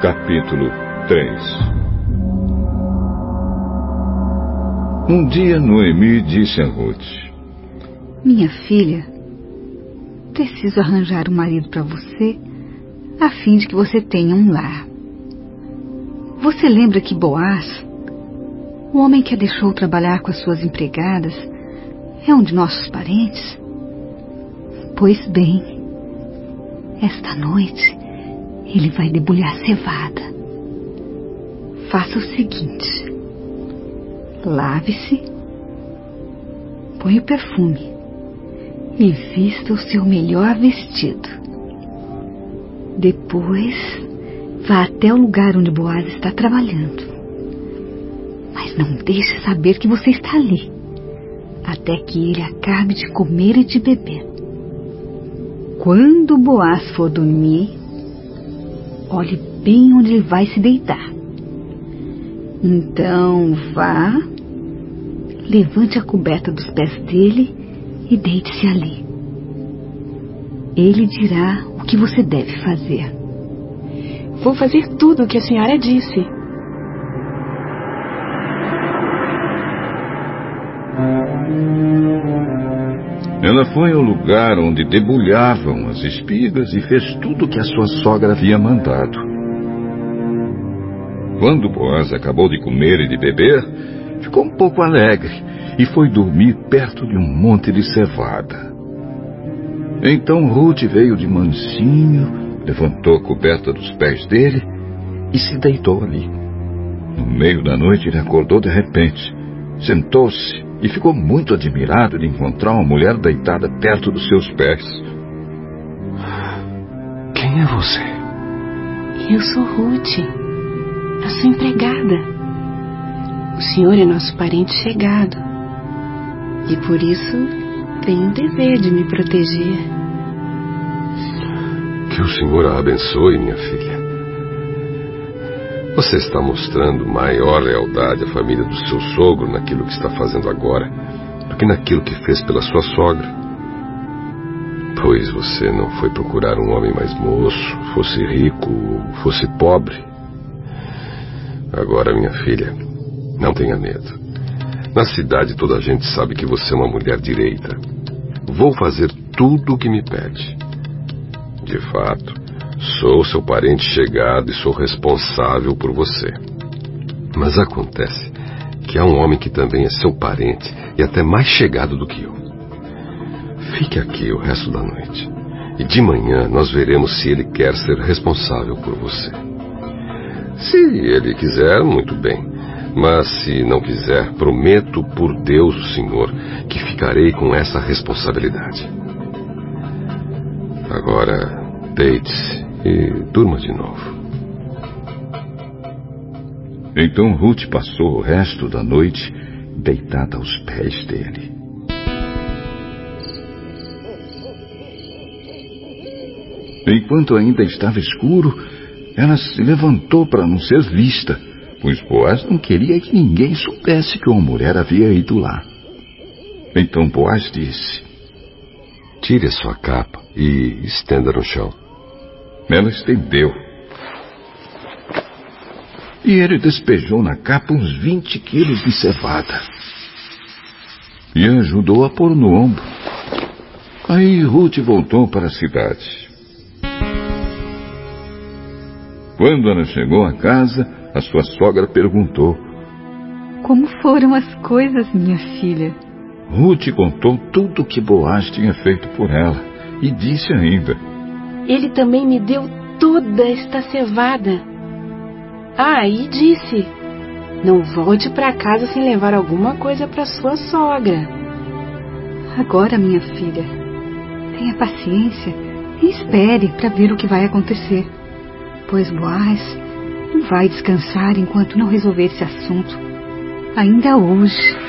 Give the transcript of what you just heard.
capítulo 3 Um dia Noemi disse a Ruth: Minha filha, preciso arranjar um marido para você, a fim de que você tenha um lar. Você lembra que Boaz, o homem que a deixou trabalhar com as suas empregadas, é um de nossos parentes? Pois bem, esta noite ele vai debulhar cevada. Faça o seguinte: lave-se, põe o perfume e vista o seu melhor vestido. Depois, vá até o lugar onde Boaz está trabalhando. Mas não deixe saber que você está ali, até que ele acabe de comer e de beber. Quando Boaz for dormir, olhe bem onde ele vai se deitar. Então vá, levante a coberta dos pés dele e deite-se ali. Ele dirá o que você deve fazer. Vou fazer tudo o que a senhora disse. Ela foi ao lugar onde debulhavam as espigas e fez tudo o que a sua sogra havia mandado. Quando Boaz acabou de comer e de beber, ficou um pouco alegre e foi dormir perto de um monte de cevada. Então Ruth veio de mansinho, levantou a coberta dos pés dele e se deitou ali. No meio da noite ele acordou de repente, sentou-se e ficou muito admirado de encontrar uma mulher deitada perto dos seus pés. Quem é você? Eu sou Ruth, a sua empregada. O senhor é nosso parente chegado. E por isso tem o dever de me proteger. Que o Senhor a abençoe, minha filha. Você está mostrando maior lealdade à família do seu sogro naquilo que está fazendo agora do que naquilo que fez pela sua sogra. Pois você não foi procurar um homem mais moço, fosse rico ou fosse pobre. Agora, minha filha, não tenha medo. Na cidade toda a gente sabe que você é uma mulher direita. Vou fazer tudo o que me pede. De fato, sou seu parente chegado e sou responsável por você. Mas acontece que há um homem que também é seu parente e até mais chegado do que eu. Fique aqui o resto da noite. E de manhã nós veremos se ele quer ser responsável por você. Se ele quiser, muito bem. Mas se não quiser, prometo por Deus, o Senhor, que ficarei com essa responsabilidade. Agora, deite-se e durma de novo. Então Ruth passou o resto da noite deitada aos pés dele. Enquanto ainda estava escuro, ela se levantou para não ser vista, pois Boaz não queria que ninguém soubesse que uma mulher havia ido lá. Então Boaz disse: Tire a sua capa e estenda no chão. Ela estendeu. E ele despejou na capa uns 20 quilos de cevada. E ajudou a pôr no ombro. Aí Ruth voltou para a cidade. Quando ela chegou à casa, a sua sogra perguntou: Como foram as coisas, minha filha? Ruth contou tudo o que Boaz tinha feito por ela e disse ainda: Ele também me deu toda esta cevada. Ah, e disse: Não volte para casa sem levar alguma coisa para sua sogra. Agora, minha filha, tenha paciência e espere para ver o que vai acontecer. Pois Boaz não vai descansar enquanto não resolver esse assunto. Ainda hoje.